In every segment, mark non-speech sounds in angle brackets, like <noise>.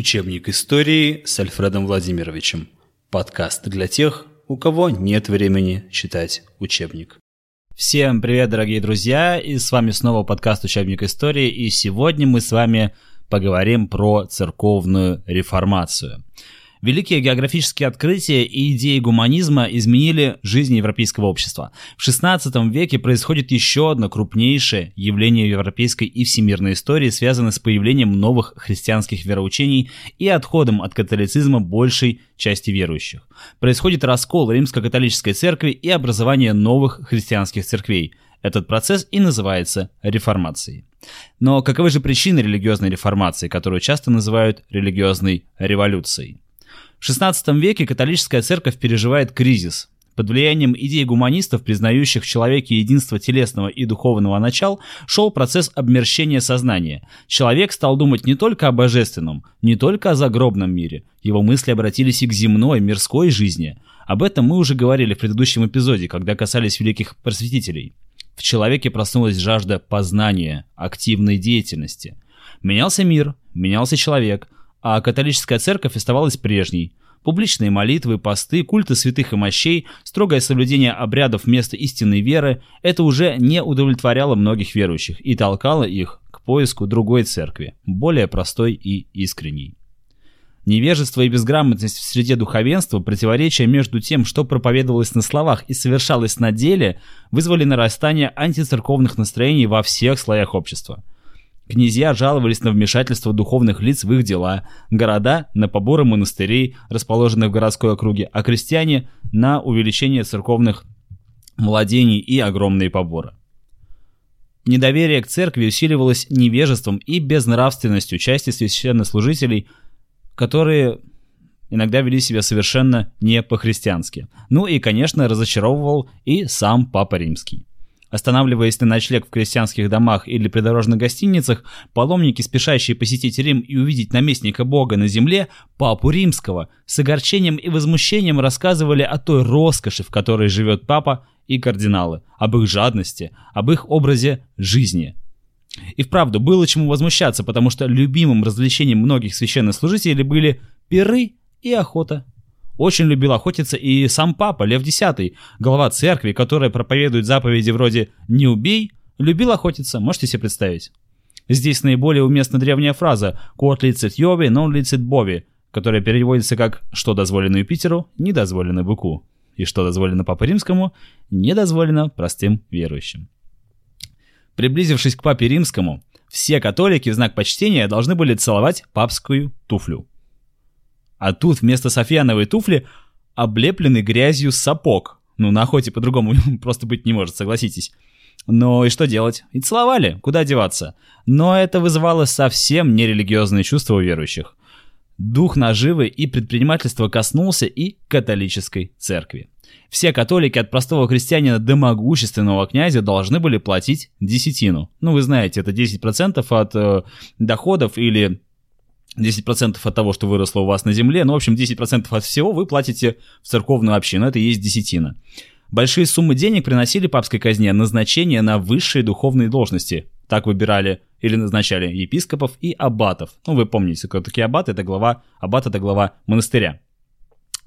Учебник истории с Альфредом Владимировичем. Подкаст для тех, у кого нет времени читать учебник. Всем привет, дорогие друзья, и с вами снова подкаст «Учебник истории», и сегодня мы с вами поговорим про церковную реформацию. Великие географические открытия и идеи гуманизма изменили жизнь европейского общества. В XVI веке происходит еще одно крупнейшее явление европейской и всемирной истории, связанное с появлением новых христианских вероучений и отходом от католицизма большей части верующих. Происходит раскол римско-католической церкви и образование новых христианских церквей. Этот процесс и называется реформацией. Но каковы же причины религиозной реформации, которую часто называют религиозной революцией? В XVI веке католическая церковь переживает кризис. Под влиянием идей гуманистов, признающих в человеке единство телесного и духовного начал, шел процесс обмерщения сознания. Человек стал думать не только о божественном, не только о загробном мире. Его мысли обратились и к земной, мирской жизни. Об этом мы уже говорили в предыдущем эпизоде, когда касались великих просветителей. В человеке проснулась жажда познания, активной деятельности. Менялся мир, менялся человек – а католическая церковь оставалась прежней. Публичные молитвы, посты, культы святых и мощей, строгое соблюдение обрядов вместо истинной веры – это уже не удовлетворяло многих верующих и толкало их к поиску другой церкви, более простой и искренней. Невежество и безграмотность в среде духовенства, противоречия между тем, что проповедовалось на словах и совершалось на деле, вызвали нарастание антицерковных настроений во всех слоях общества – Князья жаловались на вмешательство духовных лиц в их дела, города – на поборы монастырей, расположенных в городской округе, а крестьяне – на увеличение церковных владений и огромные поборы. Недоверие к церкви усиливалось невежеством и безнравственностью части священнослужителей, которые иногда вели себя совершенно не по-христиански. Ну и, конечно, разочаровывал и сам Папа Римский. Останавливаясь на ночлег в крестьянских домах или придорожных гостиницах, паломники, спешащие посетить Рим и увидеть наместника Бога на земле, Папу Римского, с огорчением и возмущением рассказывали о той роскоши, в которой живет Папа и кардиналы, об их жадности, об их образе жизни. И вправду было чему возмущаться, потому что любимым развлечением многих священнослужителей были пиры и охота. Очень любил охотиться и сам папа, Лев X, глава церкви, которая проповедует заповеди вроде «не убей», любил охотиться, можете себе представить. Здесь наиболее уместна древняя фраза «Кот лицит Йови, нон лицит Бови», которая переводится как «что дозволено Юпитеру, не дозволено быку» и что дозволено Папе Римскому, не дозволено простым верующим. Приблизившись к Папе Римскому, все католики в знак почтения должны были целовать папскую туфлю. А тут вместо софьяновой туфли облепленный грязью сапог. Ну, на охоте по-другому <laughs> просто быть не может, согласитесь. Но и что делать? И целовали, куда деваться. Но это вызывало совсем нерелигиозные чувства у верующих. Дух наживы и предпринимательства коснулся и католической церкви. Все католики от простого крестьянина до могущественного князя должны были платить десятину. Ну, вы знаете, это 10% от э, доходов или 10% от того, что выросло у вас на земле, ну, в общем, 10% от всего вы платите в церковную общину, это и есть десятина. Большие суммы денег приносили папской казне назначение на высшие духовные должности. Так выбирали или назначали епископов и аббатов. Ну, вы помните, кто такие аббаты, это глава, аббат это глава монастыря.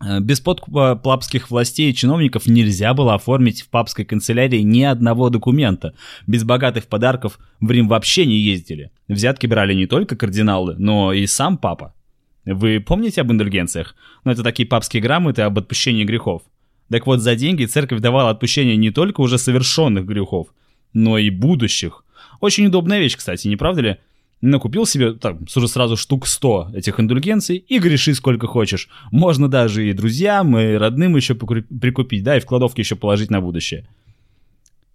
Э, без подкупа папских властей и чиновников нельзя было оформить в папской канцелярии ни одного документа. Без богатых подарков в Рим вообще не ездили. Взятки брали не только кардиналы, но и сам папа. Вы помните об индульгенциях? Ну, это такие папские грамоты об отпущении грехов. Так вот, за деньги церковь давала отпущение не только уже совершенных грехов, но и будущих. Очень удобная вещь, кстати, не правда ли? Накупил себе так, сразу штук 100 этих индульгенций и греши сколько хочешь. Можно даже и друзьям, и родным еще прикупить, да, и в кладовке еще положить на будущее.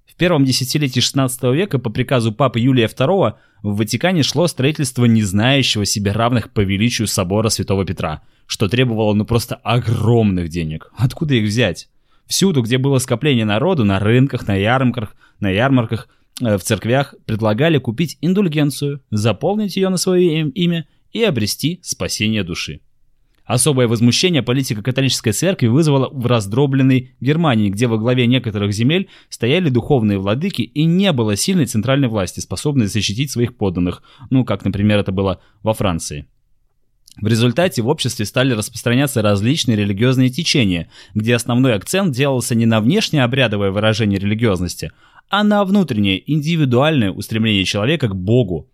В первом десятилетии 16 века по приказу папы Юлия II в Ватикане шло строительство не знающего себе равных по величию собора Святого Петра, что требовало ну просто огромных денег. Откуда их взять? Всюду, где было скопление народу, на рынках, на ярмарках, на ярмарках, в церквях предлагали купить индульгенцию, заполнить ее на свое имя и обрести спасение души. Особое возмущение политика католической церкви вызвала в раздробленной Германии, где во главе некоторых земель стояли духовные владыки и не было сильной центральной власти, способной защитить своих подданных, ну, как, например, это было во Франции. В результате в обществе стали распространяться различные религиозные течения, где основной акцент делался не на внешнее обрядовое выражение религиозности, а на внутреннее индивидуальное устремление человека к Богу.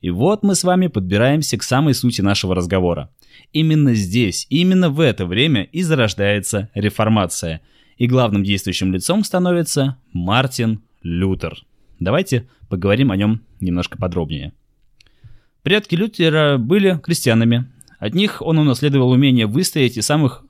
И вот мы с вами подбираемся к самой сути нашего разговора. Именно здесь, именно в это время и зарождается реформация. И главным действующим лицом становится Мартин Лютер. Давайте поговорим о нем немножко подробнее. Предки Лютера были крестьянами, от них он унаследовал умение выстоять и в самых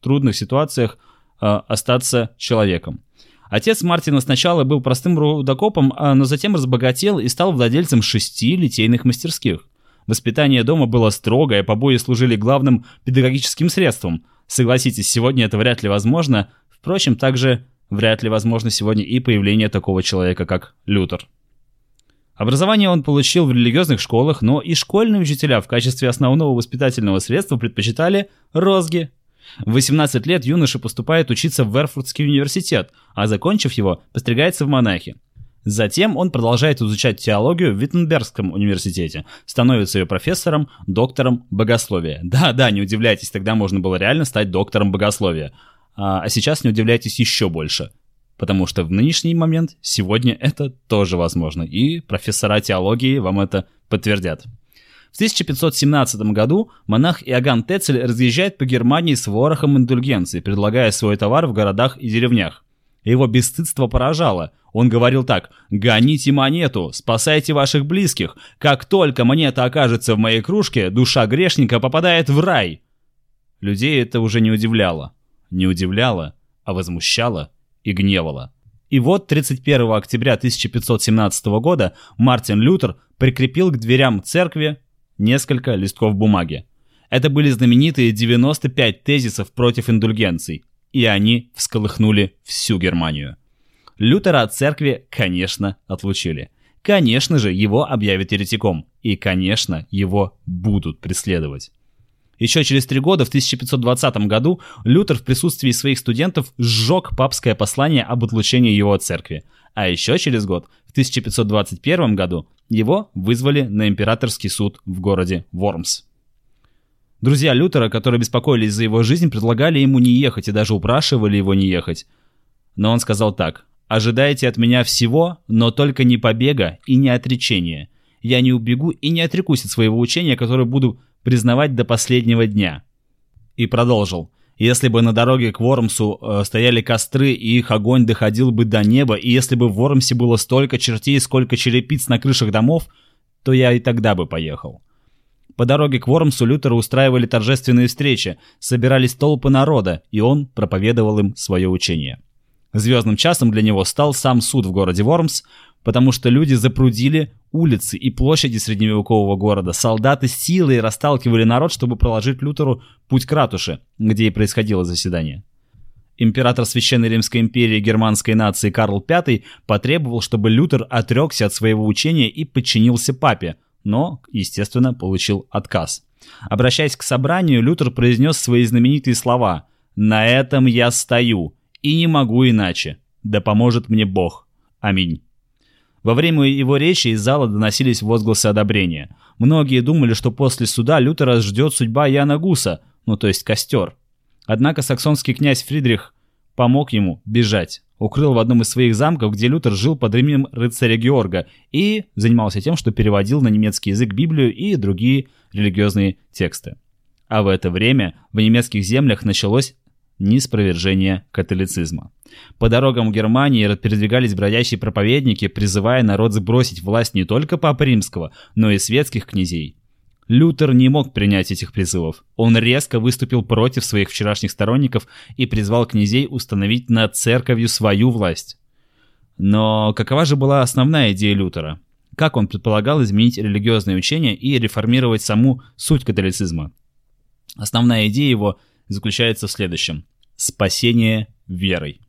трудных ситуациях э, остаться человеком. Отец Мартина сначала был простым рудокопом, а, но затем разбогател и стал владельцем шести литейных мастерских. Воспитание дома было строгое, побои служили главным педагогическим средством. Согласитесь, сегодня это вряд ли возможно. Впрочем, также вряд ли возможно сегодня и появление такого человека, как Лютер. Образование он получил в религиозных школах, но и школьные учителя в качестве основного воспитательного средства предпочитали розги. В 18 лет юноша поступает учиться в Верфуртский университет, а закончив его, постригается в монахи. Затем он продолжает изучать теологию в Виттенбергском университете, становится ее профессором, доктором богословия. <laughs> Да-да, не удивляйтесь, тогда можно было реально стать доктором богословия. А, а сейчас не удивляйтесь еще больше потому что в нынешний момент сегодня это тоже возможно, и профессора теологии вам это подтвердят. В 1517 году монах Иоганн Тецель разъезжает по Германии с ворохом индульгенций, предлагая свой товар в городах и деревнях. Его бесстыдство поражало. Он говорил так «Гоните монету, спасайте ваших близких. Как только монета окажется в моей кружке, душа грешника попадает в рай». Людей это уже не удивляло. Не удивляло, а возмущало и гневало. И вот 31 октября 1517 года Мартин Лютер прикрепил к дверям церкви несколько листков бумаги. Это были знаменитые 95 тезисов против индульгенций, и они всколыхнули всю Германию. Лютера от церкви, конечно, отлучили. Конечно же, его объявят еретиком, и, конечно, его будут преследовать. Еще через три года, в 1520 году, Лютер в присутствии своих студентов сжег папское послание об отлучении его от церкви. А еще через год, в 1521 году, его вызвали на императорский суд в городе Вормс. Друзья Лютера, которые беспокоились за его жизнь, предлагали ему не ехать и даже упрашивали его не ехать. Но он сказал так. «Ожидайте от меня всего, но только не побега и не отречения. Я не убегу и не отрекусь от своего учения, которое буду признавать до последнего дня. И продолжил. Если бы на дороге к Вормсу э, стояли костры и их огонь доходил бы до неба, и если бы в Вормсе было столько чертей, сколько черепиц на крышах домов, то я и тогда бы поехал. По дороге к Вормсу Лютера устраивали торжественные встречи, собирались толпы народа, и он проповедовал им свое учение. Звездным часом для него стал сам суд в городе Вормс, потому что люди запрудили улицы и площади средневекового города. Солдаты силой расталкивали народ, чтобы проложить Лютеру путь к ратуше, где и происходило заседание. Император Священной Римской империи германской нации Карл V потребовал, чтобы Лютер отрекся от своего учения и подчинился папе, но, естественно, получил отказ. Обращаясь к собранию, Лютер произнес свои знаменитые слова «На этом я стою, и не могу иначе. Да поможет мне Бог. Аминь». Во время его речи из зала доносились возгласы одобрения. Многие думали, что после суда Лютера ждет судьба Яна Гуса, ну то есть костер. Однако саксонский князь Фридрих помог ему бежать. Укрыл в одном из своих замков, где Лютер жил под именем рыцаря Георга и занимался тем, что переводил на немецкий язык Библию и другие религиозные тексты. А в это время в немецких землях началось неспровержение католицизма. По дорогам Германии передвигались бродячие проповедники, призывая народ сбросить власть не только Папы Римского, но и светских князей. Лютер не мог принять этих призывов. Он резко выступил против своих вчерашних сторонников и призвал князей установить над церковью свою власть. Но какова же была основная идея Лютера? Как он предполагал изменить религиозное учение и реформировать саму суть католицизма? Основная идея его заключается в следующем. Спасение верой.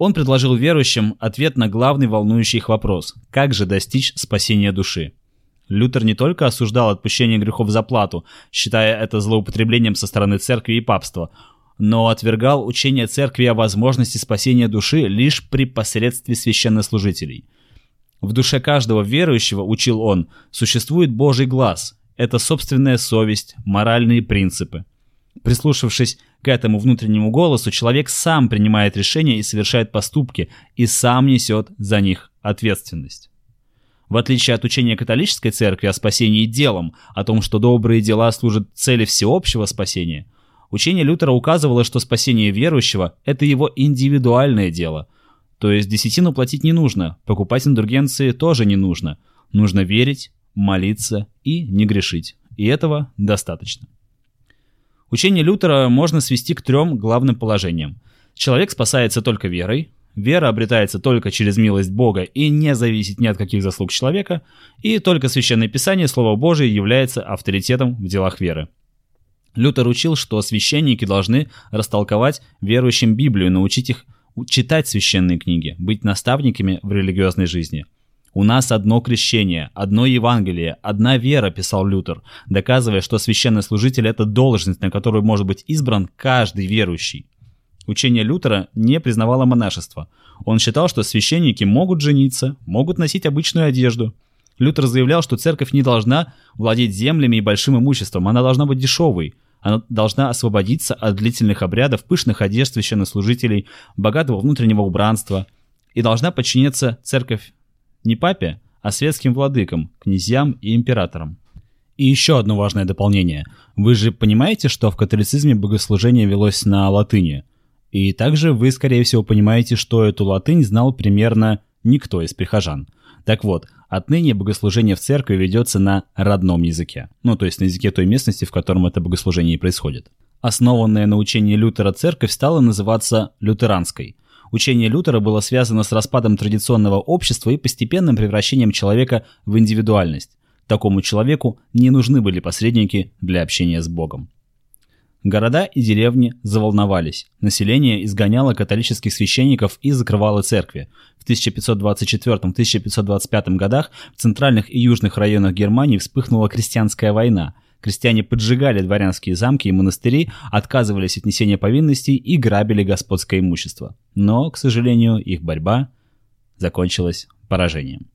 Он предложил верующим ответ на главный волнующий их вопрос – как же достичь спасения души? Лютер не только осуждал отпущение грехов за плату, считая это злоупотреблением со стороны церкви и папства, но отвергал учение церкви о возможности спасения души лишь при посредстве священнослужителей. В душе каждого верующего, учил он, существует Божий глаз. это собственная совесть, моральные принципы. Прислушавшись к этому внутреннему голосу, человек сам принимает решения и совершает поступки, и сам несет за них ответственность. В отличие от учения католической церкви о спасении делом, о том, что добрые дела служат цели всеобщего спасения, учение Лютера указывало, что спасение верующего – это его индивидуальное дело. То есть десятину платить не нужно, покупать индульгенции тоже не нужно. Нужно верить, молиться и не грешить. И этого достаточно. Учение Лютера можно свести к трем главным положениям. Человек спасается только верой, вера обретается только через милость Бога и не зависит ни от каких заслуг человека, и только Священное Писание, Слово Божие, является авторитетом в делах веры. Лютер учил, что священники должны растолковать верующим Библию, научить их читать священные книги, быть наставниками в религиозной жизни – «У нас одно крещение, одно Евангелие, одна вера», – писал Лютер, доказывая, что священнослужитель – это должность, на которую может быть избран каждый верующий. Учение Лютера не признавало монашество. Он считал, что священники могут жениться, могут носить обычную одежду. Лютер заявлял, что церковь не должна владеть землями и большим имуществом, она должна быть дешевой. Она должна освободиться от длительных обрядов, пышных одежд священнослужителей, богатого внутреннего убранства и должна подчиниться церковь не папе, а светским владыкам, князьям и императорам. И еще одно важное дополнение. Вы же понимаете, что в католицизме богослужение велось на латыни? И также вы, скорее всего, понимаете, что эту латынь знал примерно никто из прихожан. Так вот, отныне богослужение в церкви ведется на родном языке. Ну, то есть на языке той местности, в котором это богослужение происходит. Основанная на учении Лютера церковь стала называться лютеранской – Учение Лютера было связано с распадом традиционного общества и постепенным превращением человека в индивидуальность. Такому человеку не нужны были посредники для общения с Богом. Города и деревни заволновались. Население изгоняло католических священников и закрывало церкви. В 1524-1525 годах в центральных и южных районах Германии вспыхнула крестьянская война – Крестьяне поджигали дворянские замки и монастыри, отказывались от несения повинностей и грабили господское имущество. Но, к сожалению, их борьба закончилась поражением.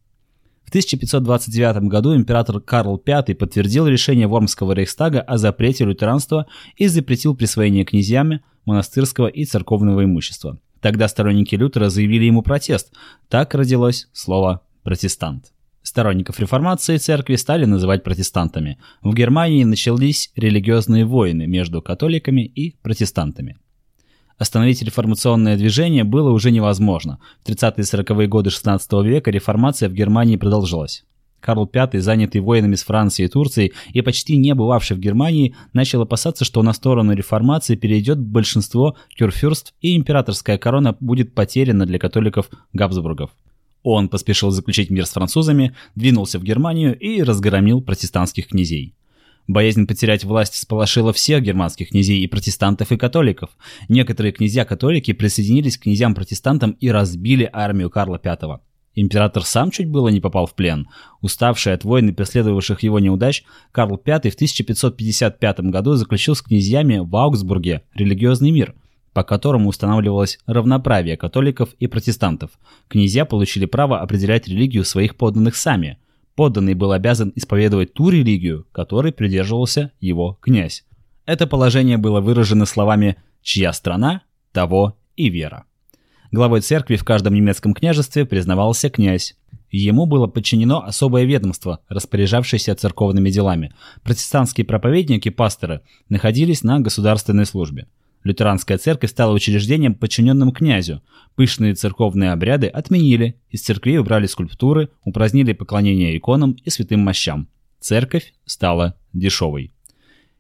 В 1529 году император Карл V подтвердил решение Вормского рейхстага о запрете лютеранства и запретил присвоение князьями монастырского и церковного имущества. Тогда сторонники Лютера заявили ему протест. Так родилось слово «протестант». Сторонников реформации церкви стали называть протестантами. В Германии начались религиозные войны между католиками и протестантами. Остановить реформационное движение было уже невозможно. В 30-е и 40-е годы XVI века реформация в Германии продолжилась. Карл V, занятый воинами с Францией и Турцией и почти не бывавший в Германии, начал опасаться, что на сторону реформации перейдет большинство кюрфюрств и императорская корона будет потеряна для католиков Габсбургов. Он поспешил заключить мир с французами, двинулся в Германию и разгромил протестантских князей. Боязнь потерять власть сполошила всех германских князей и протестантов, и католиков. Некоторые князья-католики присоединились к князьям-протестантам и разбили армию Карла V. Император сам чуть было не попал в плен. Уставший от войн и преследовавших его неудач, Карл V в 1555 году заключил с князьями в Аугсбурге религиозный мир – по которому устанавливалось равноправие католиков и протестантов. Князья получили право определять религию своих подданных сами. Подданный был обязан исповедовать ту религию, которой придерживался его князь. Это положение было выражено словами «чья страна, того и вера». Главой церкви в каждом немецком княжестве признавался князь. Ему было подчинено особое ведомство, распоряжавшееся церковными делами. Протестантские проповедники, пасторы, находились на государственной службе. Лютеранская церковь стала учреждением, подчиненным князю. Пышные церковные обряды отменили, из церквей убрали скульптуры, упразднили поклонение иконам и святым мощам. Церковь стала дешевой.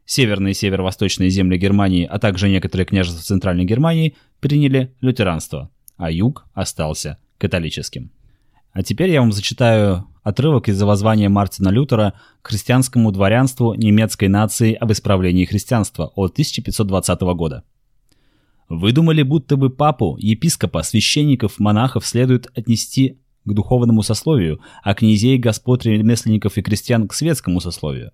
Северные и северо-восточные земли Германии, а также некоторые княжества Центральной Германии приняли лютеранство, а юг остался католическим. А теперь я вам зачитаю отрывок из воззвания Мартина Лютера к христианскому дворянству немецкой нации об исправлении христианства от 1520 года. Вы думали, будто бы папу, епископа, священников, монахов следует отнести к духовному сословию, а князей, господ, ремесленников и крестьян к светскому сословию.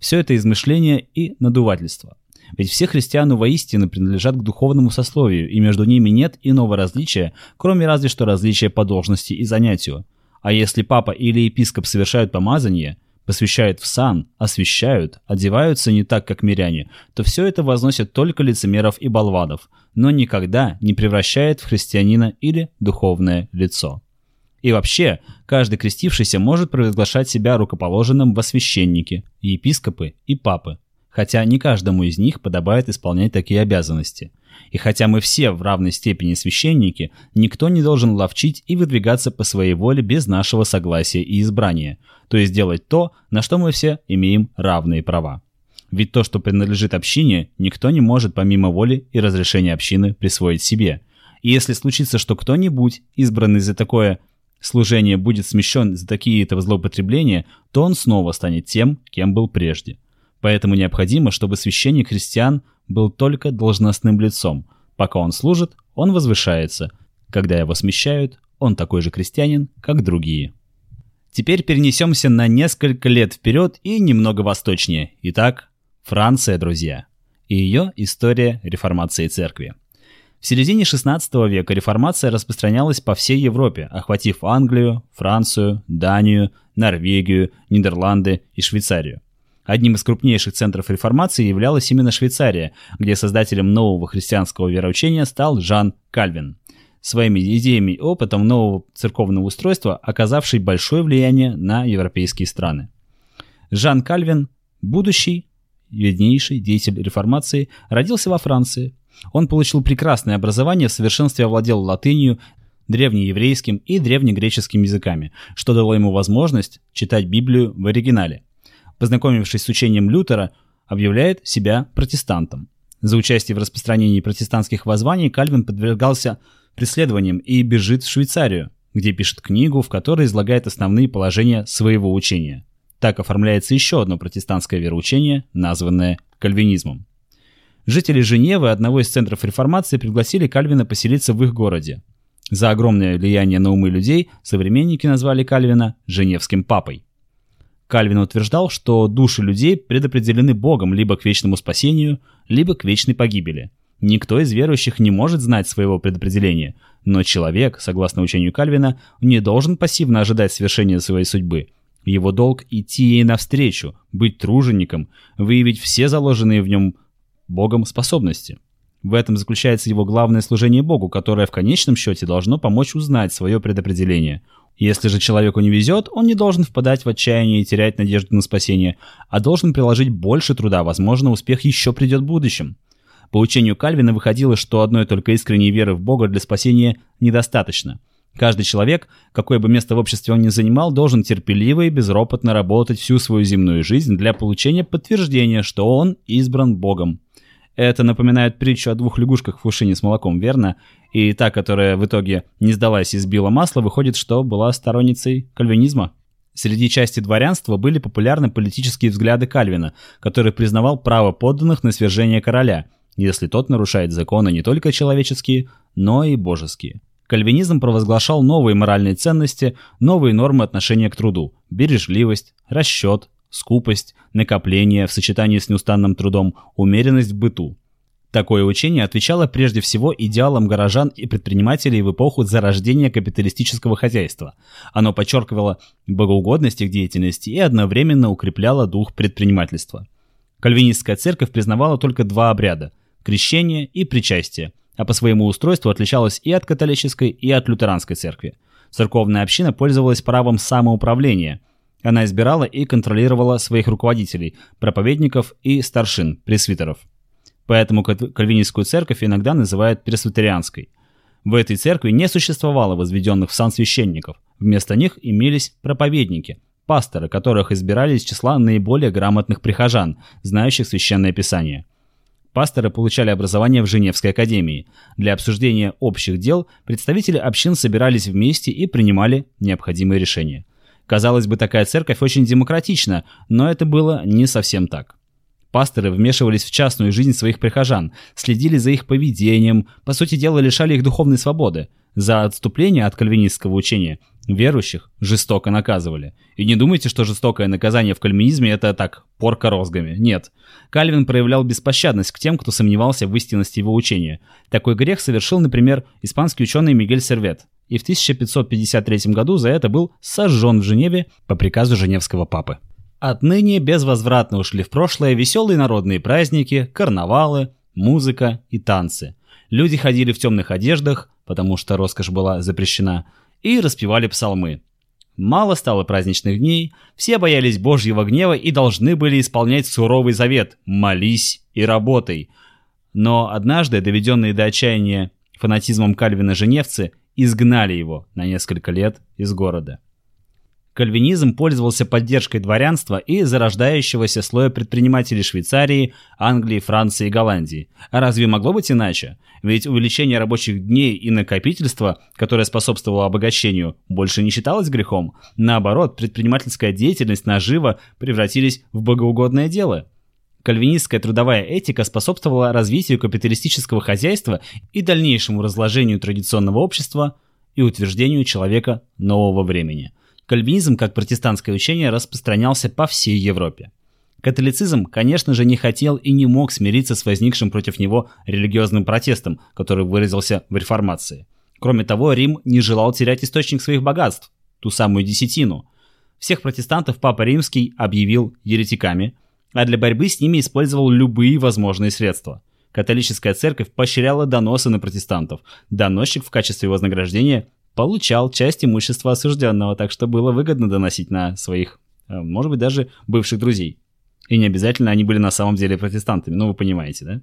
Все это измышление и надувательство. Ведь все христиане воистину принадлежат к духовному сословию, и между ними нет иного различия, кроме разве что различия по должности и занятию. А если папа или епископ совершают помазание, посвящают в сан, освещают, одеваются не так, как миряне, то все это возносит только лицемеров и болванов, но никогда не превращает в христианина или духовное лицо. И вообще, каждый крестившийся может провозглашать себя рукоположенным во священники, епископы и папы, хотя не каждому из них подобает исполнять такие обязанности. И хотя мы все в равной степени священники, никто не должен ловчить и выдвигаться по своей воле без нашего согласия и избрания, то есть делать то, на что мы все имеем равные права. Ведь то, что принадлежит общине, никто не может помимо воли и разрешения общины присвоить себе. И если случится, что кто-нибудь, избранный за такое служение, будет смещен за такие-то злоупотребления, то он снова станет тем, кем был прежде. Поэтому необходимо, чтобы священник христиан был только должностным лицом. Пока он служит, он возвышается. Когда его смещают, он такой же крестьянин, как другие. Теперь перенесемся на несколько лет вперед и немного восточнее. Итак, Франция, друзья. И ее история реформации церкви. В середине XVI века реформация распространялась по всей Европе, охватив Англию, Францию, Данию, Норвегию, Нидерланды и Швейцарию. Одним из крупнейших центров реформации являлась именно Швейцария, где создателем нового христианского вероучения стал Жан Кальвин, своими идеями и опытом нового церковного устройства, оказавший большое влияние на европейские страны. Жан Кальвин, будущий, виднейший деятель реформации, родился во Франции. Он получил прекрасное образование, в совершенстве овладел латынью, древнееврейским и древнегреческим языками, что дало ему возможность читать Библию в оригинале – познакомившись с учением Лютера, объявляет себя протестантом. За участие в распространении протестантских воззваний Кальвин подвергался преследованиям и бежит в Швейцарию, где пишет книгу, в которой излагает основные положения своего учения. Так оформляется еще одно протестантское вероучение, названное кальвинизмом. Жители Женевы, одного из центров реформации, пригласили Кальвина поселиться в их городе. За огромное влияние на умы людей современники назвали Кальвина «Женевским папой». Кальвин утверждал, что души людей предопределены Богом либо к вечному спасению, либо к вечной погибели. Никто из верующих не может знать своего предопределения, но человек, согласно учению Кальвина, не должен пассивно ожидать свершения своей судьбы. Его долг – идти ей навстречу, быть тружеником, выявить все заложенные в нем Богом способности. В этом заключается его главное служение Богу, которое в конечном счете должно помочь узнать свое предопределение – если же человеку не везет, он не должен впадать в отчаяние и терять надежду на спасение, а должен приложить больше труда, возможно, успех еще придет в будущем. По учению Кальвина выходило, что одной только искренней веры в Бога для спасения недостаточно. Каждый человек, какое бы место в обществе он ни занимал, должен терпеливо и безропотно работать всю свою земную жизнь для получения подтверждения, что он избран Богом. Это напоминает притчу о двух лягушках в кувшине с молоком, верно? И та, которая в итоге не сдалась и сбила масло, выходит, что была сторонницей кальвинизма. Среди части дворянства были популярны политические взгляды Кальвина, который признавал право подданных на свержение короля, если тот нарушает законы не только человеческие, но и божеские. Кальвинизм провозглашал новые моральные ценности, новые нормы отношения к труду, бережливость, расчет, скупость, накопление в сочетании с неустанным трудом, умеренность в быту. Такое учение отвечало прежде всего идеалам горожан и предпринимателей в эпоху зарождения капиталистического хозяйства. Оно подчеркивало богоугодность их деятельности и одновременно укрепляло дух предпринимательства. Кальвинистская церковь признавала только два обряда – крещение и причастие, а по своему устройству отличалась и от католической, и от лютеранской церкви. Церковная община пользовалась правом самоуправления – она избирала и контролировала своих руководителей, проповедников и старшин, пресвитеров. Поэтому кальвинистскую церковь иногда называют пресвитерианской. В этой церкви не существовало возведенных в сан священников. Вместо них имелись проповедники, пасторы, которых избирали из числа наиболее грамотных прихожан, знающих священное писание. Пасторы получали образование в Женевской академии. Для обсуждения общих дел представители общин собирались вместе и принимали необходимые решения. Казалось бы, такая церковь очень демократична, но это было не совсем так. Пасторы вмешивались в частную жизнь своих прихожан, следили за их поведением, по сути дела лишали их духовной свободы. За отступление от кальвинистского учения верующих жестоко наказывали. И не думайте, что жестокое наказание в кальвинизме это так, порка розгами. Нет. Кальвин проявлял беспощадность к тем, кто сомневался в истинности его учения. Такой грех совершил, например, испанский ученый Мигель Сервет и в 1553 году за это был сожжен в Женеве по приказу Женевского папы. Отныне безвозвратно ушли в прошлое веселые народные праздники, карнавалы, музыка и танцы. Люди ходили в темных одеждах, потому что роскошь была запрещена, и распевали псалмы. Мало стало праздничных дней, все боялись Божьего гнева и должны были исполнять суровый завет «молись и работай». Но однажды, доведенные до отчаяния фанатизмом Кальвина женевцы, изгнали его на несколько лет из города. Кальвинизм пользовался поддержкой дворянства и зарождающегося слоя предпринимателей Швейцарии, Англии, Франции и Голландии. А разве могло быть иначе? Ведь увеличение рабочих дней и накопительства, которое способствовало обогащению, больше не считалось грехом. Наоборот, предпринимательская деятельность, нажива превратились в богоугодное дело. Кальвинистская трудовая этика способствовала развитию капиталистического хозяйства и дальнейшему разложению традиционного общества и утверждению человека нового времени – Кальвинизм, как протестантское учение, распространялся по всей Европе. Католицизм, конечно же, не хотел и не мог смириться с возникшим против него религиозным протестом, который выразился в реформации. Кроме того, Рим не желал терять источник своих богатств, ту самую десятину. Всех протестантов Папа Римский объявил еретиками, а для борьбы с ними использовал любые возможные средства. Католическая церковь поощряла доносы на протестантов. Доносчик в качестве вознаграждения получал часть имущества осужденного, так что было выгодно доносить на своих, э, может быть, даже бывших друзей. И не обязательно они были на самом деле протестантами, ну вы понимаете, да?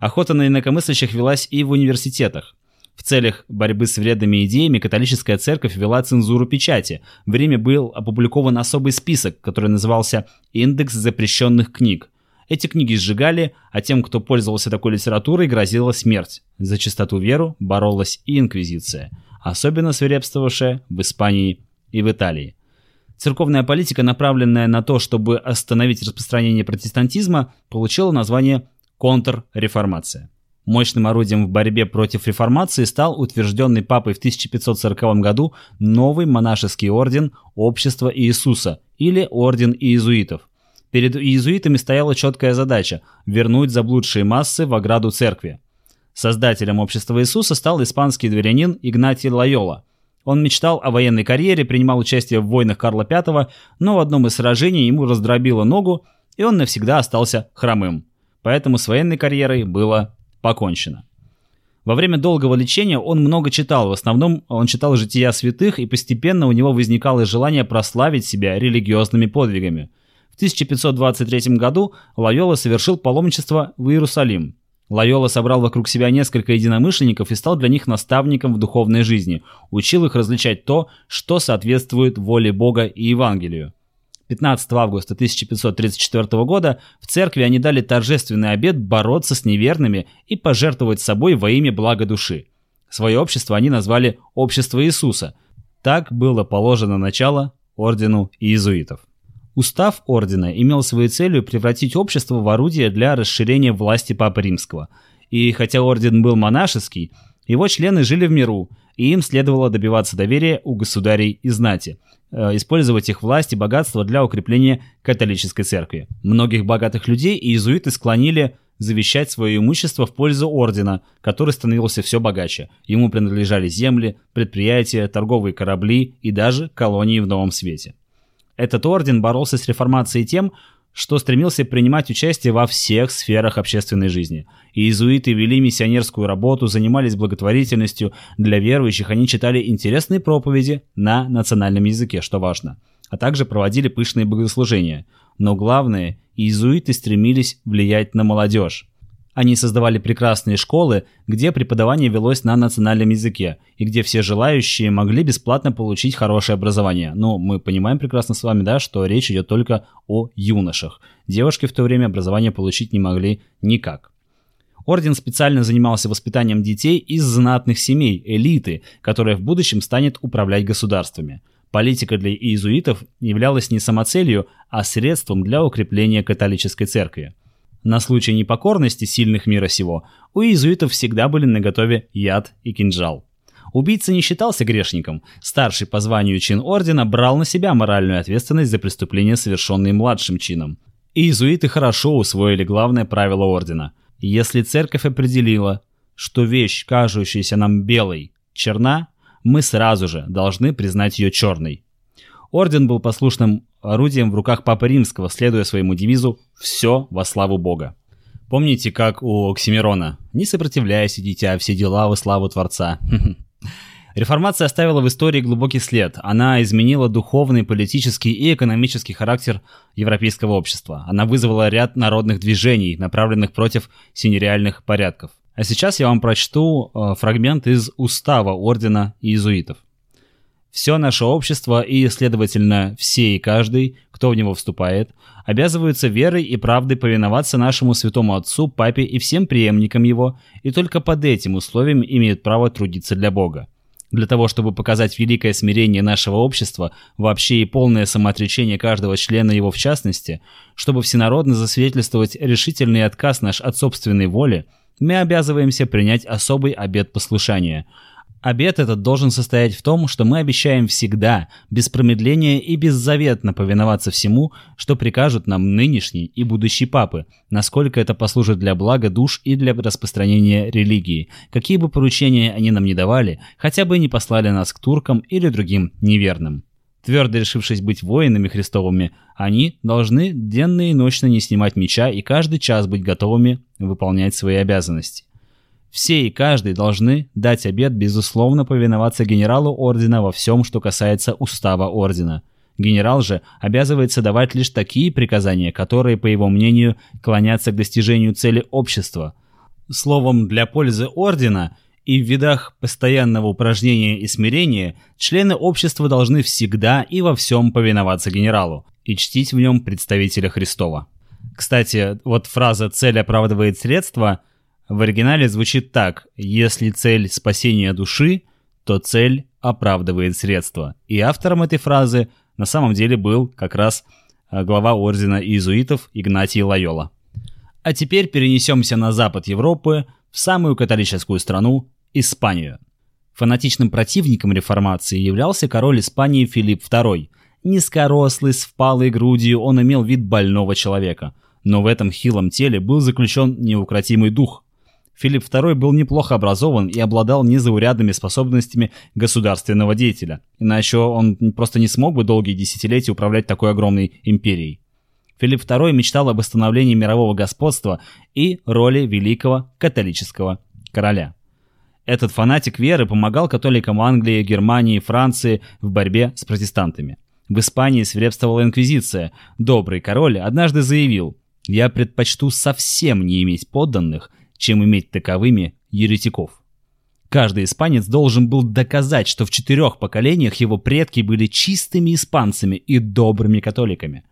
Охота на инакомыслящих велась и в университетах. В целях борьбы с вредными идеями католическая церковь вела цензуру печати. В Риме был опубликован особый список, который назывался «Индекс запрещенных книг». Эти книги сжигали, а тем, кто пользовался такой литературой, грозила смерть. За чистоту веру боролась и инквизиция особенно свирепствовавшая в Испании и в Италии. Церковная политика, направленная на то, чтобы остановить распространение протестантизма, получила название контрреформация. Мощным орудием в борьбе против реформации стал утвержденный папой в 1540 году новый монашеский орден Общества Иисуса или Орден иезуитов. Перед иезуитами стояла четкая задача – вернуть заблудшие массы в ограду церкви. Создателем общества Иисуса стал испанский дворянин Игнатий Лайола. Он мечтал о военной карьере, принимал участие в войнах Карла V, но в одном из сражений ему раздробило ногу, и он навсегда остался хромым. Поэтому с военной карьерой было покончено. Во время долгого лечения он много читал, в основном он читал жития святых, и постепенно у него возникало желание прославить себя религиозными подвигами. В 1523 году Лайола совершил паломничество в Иерусалим. Лайола собрал вокруг себя несколько единомышленников и стал для них наставником в духовной жизни, учил их различать то, что соответствует воле Бога и Евангелию. 15 августа 1534 года в церкви они дали торжественный обет бороться с неверными и пожертвовать собой во имя блага души. Свое общество они назвали «Общество Иисуса». Так было положено начало ордену иезуитов. Устав ордена имел своей целью превратить общество в орудие для расширения власти Папы Римского. И хотя орден был монашеский, его члены жили в миру, и им следовало добиваться доверия у государей и знати, э, использовать их власть и богатство для укрепления католической церкви. Многих богатых людей иезуиты склонили завещать свое имущество в пользу ордена, который становился все богаче. Ему принадлежали земли, предприятия, торговые корабли и даже колонии в Новом Свете. Этот орден боролся с реформацией тем, что стремился принимать участие во всех сферах общественной жизни. Иезуиты вели миссионерскую работу, занимались благотворительностью. Для верующих они читали интересные проповеди на национальном языке, что важно, а также проводили пышные богослужения. Но главное, иезуиты стремились влиять на молодежь. Они создавали прекрасные школы, где преподавание велось на национальном языке, и где все желающие могли бесплатно получить хорошее образование. Но мы понимаем прекрасно с вами, да, что речь идет только о юношах. Девушки в то время образование получить не могли никак. Орден специально занимался воспитанием детей из знатных семей, элиты, которая в будущем станет управлять государствами. Политика для иезуитов являлась не самоцелью, а средством для укрепления католической церкви. На случай непокорности сильных мира сего у иезуитов всегда были наготове яд и кинжал. Убийца не считался грешником. Старший по званию чин ордена брал на себя моральную ответственность за преступления, совершенные младшим чином. Иезуиты хорошо усвоили главное правило ордена. Если церковь определила, что вещь, кажущаяся нам белой, черна, мы сразу же должны признать ее черной. Орден был послушным орудием в руках Папы Римского, следуя своему девизу «Все во славу Бога». Помните, как у Оксимирона «Не сопротивляйся, дитя, все дела во славу Творца». <laughs> Реформация оставила в истории глубокий след. Она изменила духовный, политический и экономический характер европейского общества. Она вызвала ряд народных движений, направленных против синереальных порядков. А сейчас я вам прочту э, фрагмент из устава Ордена иезуитов. Все наше общество и, следовательно, все и каждый, кто в него вступает, обязываются верой и правдой повиноваться нашему святому отцу, папе и всем преемникам его, и только под этим условием имеют право трудиться для Бога. Для того, чтобы показать великое смирение нашего общества, вообще и полное самоотречение каждого члена его в частности, чтобы всенародно засвидетельствовать решительный отказ наш от собственной воли, мы обязываемся принять особый обет послушания – Обет этот должен состоять в том, что мы обещаем всегда, без промедления и беззаветно повиноваться всему, что прикажут нам нынешний и будущий папы, насколько это послужит для блага душ и для распространения религии, какие бы поручения они нам не давали, хотя бы не послали нас к туркам или другим неверным. Твердо решившись быть воинами Христовыми, они должны денно и ночно не снимать меча и каждый час быть готовыми выполнять свои обязанности. Все и каждый должны дать обет безусловно повиноваться генералу ордена во всем, что касается устава ордена. Генерал же обязывается давать лишь такие приказания, которые, по его мнению, клонятся к достижению цели общества. Словом, для пользы ордена и в видах постоянного упражнения и смирения члены общества должны всегда и во всем повиноваться генералу и чтить в нем представителя Христова. Кстати, вот фраза «цель оправдывает средства» – в оригинале звучит так «Если цель спасения души, то цель оправдывает средства». И автором этой фразы на самом деле был как раз э, глава ордена иезуитов Игнатий Лайола. А теперь перенесемся на запад Европы, в самую католическую страну – Испанию. Фанатичным противником реформации являлся король Испании Филипп II. Низкорослый, с впалой грудью, он имел вид больного человека. Но в этом хилом теле был заключен неукротимый дух. Филипп II был неплохо образован и обладал незаурядными способностями государственного деятеля. Иначе он просто не смог бы долгие десятилетия управлять такой огромной империей. Филипп II мечтал об восстановлении мирового господства и роли великого католического короля. Этот фанатик веры помогал католикам Англии, Германии, Франции в борьбе с протестантами. В Испании свирепствовала инквизиция. Добрый король однажды заявил «Я предпочту совсем не иметь подданных, чем иметь таковыми еретиков. Каждый испанец должен был доказать, что в четырех поколениях его предки были чистыми испанцами и добрыми католиками.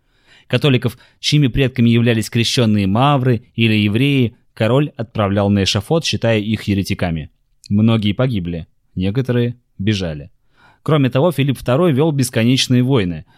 Католиков, чьими предками являлись крещенные мавры или евреи, король отправлял на эшафот, считая их еретиками. Многие погибли, некоторые бежали. Кроме того, Филипп II вел бесконечные войны –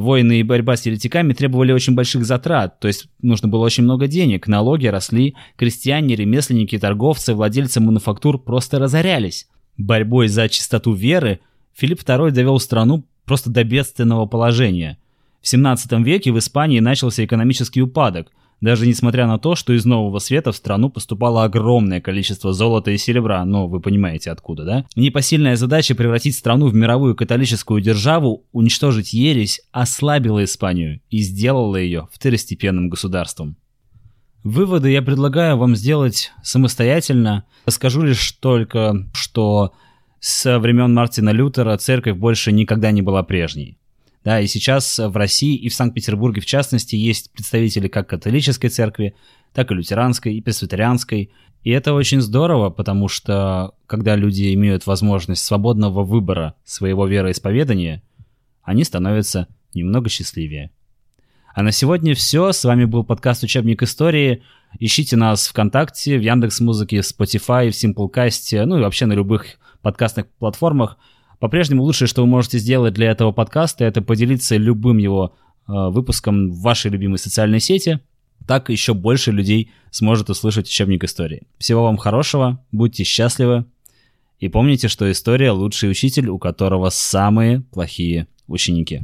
войны и борьба с еретиками требовали очень больших затрат, то есть нужно было очень много денег, налоги росли, крестьяне, ремесленники, торговцы, владельцы мануфактур просто разорялись. Борьбой за чистоту веры Филипп II довел страну просто до бедственного положения. В 17 веке в Испании начался экономический упадок – даже несмотря на то, что из Нового Света в страну поступало огромное количество золота и серебра, но вы понимаете откуда, да? Непосильная задача превратить страну в мировую католическую державу, уничтожить ересь, ослабила Испанию и сделала ее второстепенным государством. Выводы я предлагаю вам сделать самостоятельно. Скажу лишь только, что со времен Мартина Лютера церковь больше никогда не была прежней. Да, и сейчас в России и в Санкт-Петербурге в частности есть представители как католической церкви, так и лютеранской, и пресвитерианской. И это очень здорово, потому что когда люди имеют возможность свободного выбора своего вероисповедания, они становятся немного счастливее. А на сегодня все. С вами был подкаст «Учебник истории». Ищите нас ВКонтакте, в Яндекс.Музыке, в Spotify, в Simplecast, ну и вообще на любых подкастных платформах – по-прежнему лучшее, что вы можете сделать для этого подкаста, это поделиться любым его э, выпуском в вашей любимой социальной сети. Так еще больше людей сможет услышать учебник истории. Всего вам хорошего, будьте счастливы. И помните, что история лучший учитель, у которого самые плохие ученики.